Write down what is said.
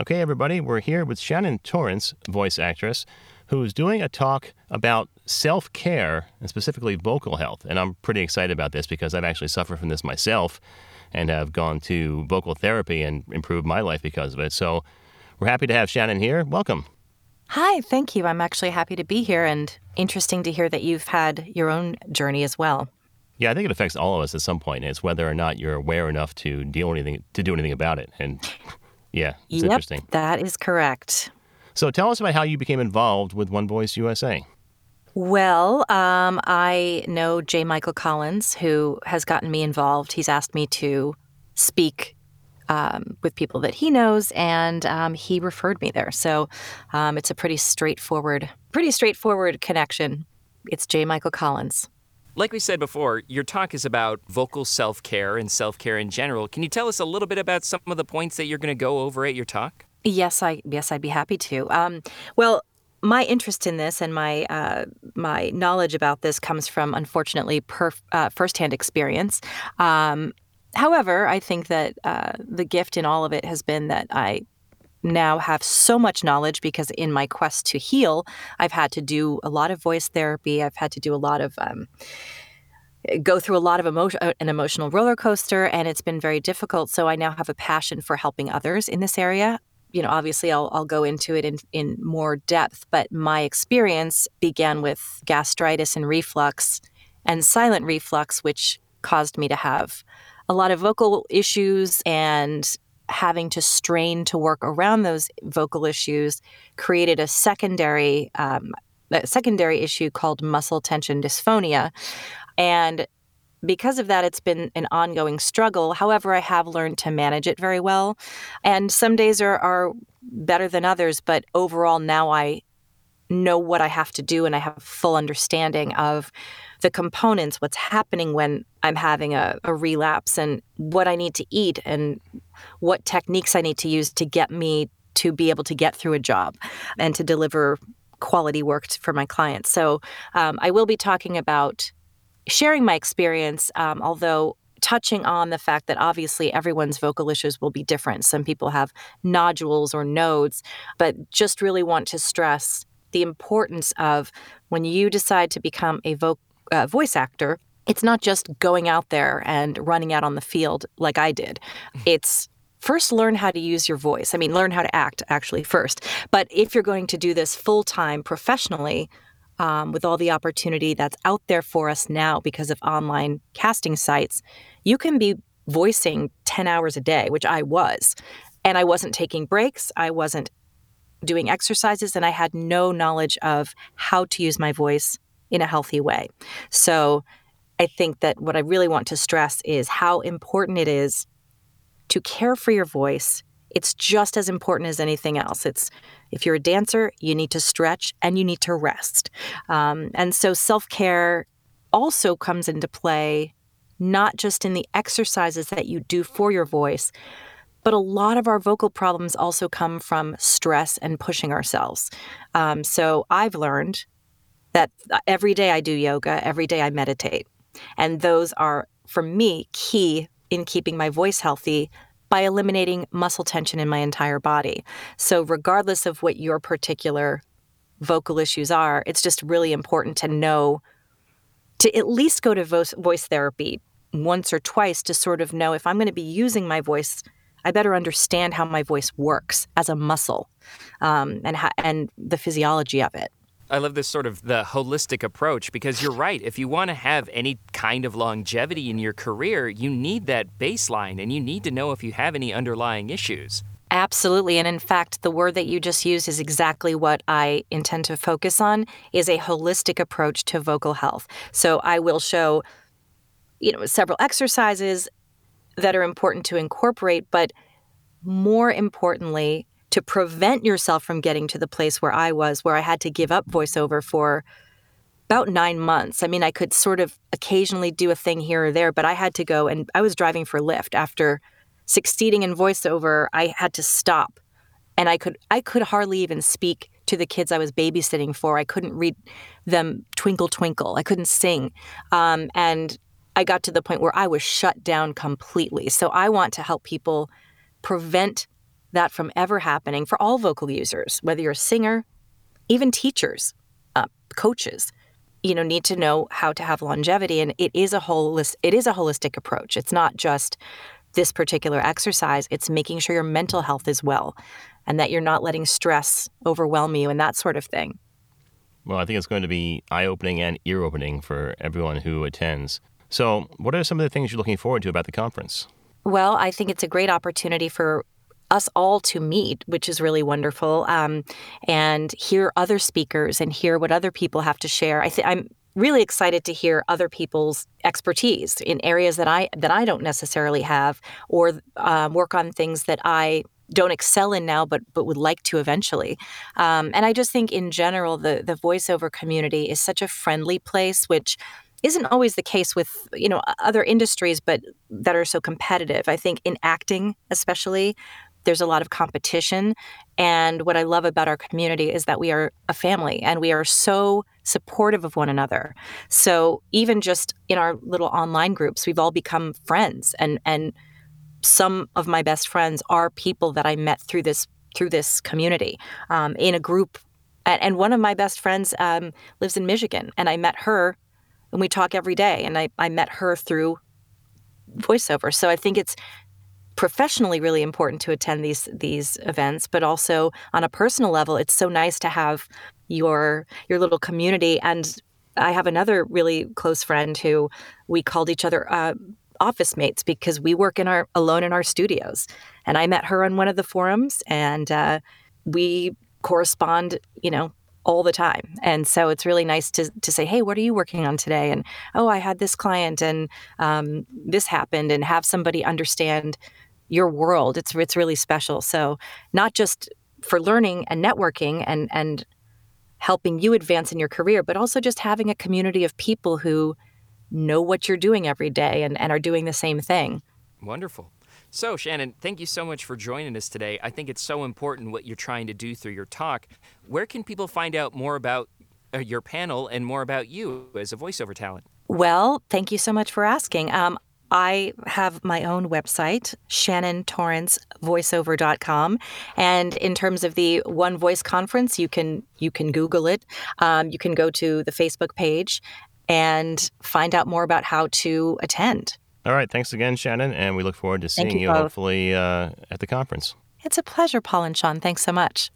Okay, everybody, we're here with Shannon Torrence, voice actress, who's doing a talk about self care and specifically vocal health. And I'm pretty excited about this because I've actually suffered from this myself and have gone to vocal therapy and improved my life because of it. So we're happy to have Shannon here. Welcome. Hi, thank you. I'm actually happy to be here and interesting to hear that you've had your own journey as well. Yeah, I think it affects all of us at some point. It's whether or not you're aware enough to deal anything to do anything about it. And yeah, it's yep, interesting. That is correct. So tell us about how you became involved with One Voice USA. Well, um, I know J. Michael Collins, who has gotten me involved. He's asked me to speak um, with people that he knows, and um, he referred me there. So um, it's a pretty straightforward, pretty straightforward connection. It's J. Michael Collins. Like we said before, your talk is about vocal self care and self care in general. Can you tell us a little bit about some of the points that you're going to go over at your talk? Yes, I yes I'd be happy to. Um, well, my interest in this and my uh, my knowledge about this comes from, unfortunately, perf- uh, firsthand experience. Um, however, I think that uh, the gift in all of it has been that I now have so much knowledge because in my quest to heal, I've had to do a lot of voice therapy. I've had to do a lot of um, go through a lot of emotion, uh, an emotional roller coaster, and it's been very difficult. So I now have a passion for helping others in this area you know, obviously I'll, I'll go into it in, in more depth, but my experience began with gastritis and reflux and silent reflux, which caused me to have a lot of vocal issues and having to strain to work around those vocal issues created a secondary um, a secondary issue called muscle tension dysphonia and because of that, it's been an ongoing struggle. However, I have learned to manage it very well. And some days are, are better than others, but overall, now I know what I have to do and I have full understanding of the components, what's happening when I'm having a, a, relapse, and what I need to eat, and what techniques I need to use to get me to be able to get through a job and to deliver quality work for my clients. So um, I will be talking about sharing my experience, um, although touching on the fact that obviously everyone's vocal issues will be different. Some people have nodules or nodes, but just really want to stress the importance of when you decide to become a uh, voice actor, it's not just going out there and running out on the field like I did. It's first learn how to use your voice. I mean, learn how to act actually first. But if you're going to do this full time professionally, um, with all the opportunity that's out there for us now because of online casting sites, you can be voicing 10 hours a day, which I was. And I wasn't taking breaks, I wasn't doing exercises, and I had no knowledge of how to use my voice in a healthy way. So I think that what I really want to stress is how important it is to care for your voice it's just as important as anything else. It's if you're a dancer, you need to stretch and you need to rest. Um, and so self care also comes into play, not just in the exercises that you do for your voice, but a lot of our vocal problems also come from stress and pushing ourselves. Um, so I've learned that every day I do yoga, every day I meditate. And those are, for me, key in keeping my voice healthy by eliminating muscle tension in my entire body. So, regardless of what your particular vocal issues are, it's just really important to know to at least go to voice, therapy once or twice to sort of know if I'm going to be using my voice. I better understand how my voice works as a muscle um, and, and the physiology of it. I love this sort of the holistic approach because you're right. If you want to have any kind of longevity in your career, you need that baseline and you need to know if you have any underlying issues. Absolutely. And in fact, the word that you just used is exactly what I intend to focus on is a holistic approach to vocal health. So I will show you know several exercises that are important to incorporate, but more importantly, to prevent yourself from getting to the place where I was, where I had to give up voiceover for about nine months. I mean, I could sort of occasionally do a thing here or there, but I had to go and I was driving for Lyft after succeeding in voiceover. I had to stop and I could I could hardly even speak to the kids I was babysitting for. I couldn't read them Twinkle Twinkle. I couldn't sing, um, and I got to the point where I was shut down completely. So I want to help people prevent that from ever happening for all vocal users, whether you're a singer, even teachers, uh, coaches, you know, need to know how to have longevity. And it is a holistic, it is a holistic approach. It's not just this particular exercise. It's making sure your mental health is well, and that you're not letting stress overwhelm you and that sort of thing. Well, I think it's going to be eye opening and ear opening for everyone who attends. So, what are some of the things you're looking forward to about the conference? Well, I think it's a great opportunity for us all to meet, which is really wonderful, um, and hear other speakers and hear what other people have to share. I think I'm really excited to hear other people's expertise in areas that I that I don't necessarily have, or uh, work on things that I don't excel in now, but but would like to eventually. Um, and I just think in general, the the voiceover community is such a friendly place, which isn't always the case with you know other industries, but that are so competitive. I think in acting, especially, there's a lot of competition. And what I love about our community is that we are a family and we are so supportive of one another. So even just in our little online groups, we've all become friends and and some of my best friends are people that I met through this through this community um, in a group. And one of my best friends um, lives in Michigan, and I met her, and we talk every day. And I, I met her through voiceover. So I think it's professionally really important to attend these these events, but also on a personal level, it's so nice to have your your little community. And I have another really close friend who we called each other uh, office mates because we work in our alone in our studios. And I met her on one of the forums, and uh, we correspond, you know, all the time. And so it's really nice to to say, hey, what are you working on today? And oh, I had this client, and um, this happened, and have somebody understand your world. It's it's really special. So not just for learning and networking and and helping you advance in your career, but also just having a community of people who know what you're doing every day and, and are doing the same thing. Wonderful. So, Shannon, thank you so much for joining us today. I think it's so important what you're trying to do through your talk. Where can people find out more about uh, your panel and more about you as a voiceover talent? Well, thank you so much for asking. Um, I have my own website, shannontorrencevoiceover.com. And in terms of the One Voice Conference, you can you can Google it. Um, you can go to the Facebook page and find out more about how to attend. All right. Thanks again, Shannon. And we look forward to seeing you, you, hopefully uh, at the conference. It's a pleasure, Paul and Sean. Thanks so much.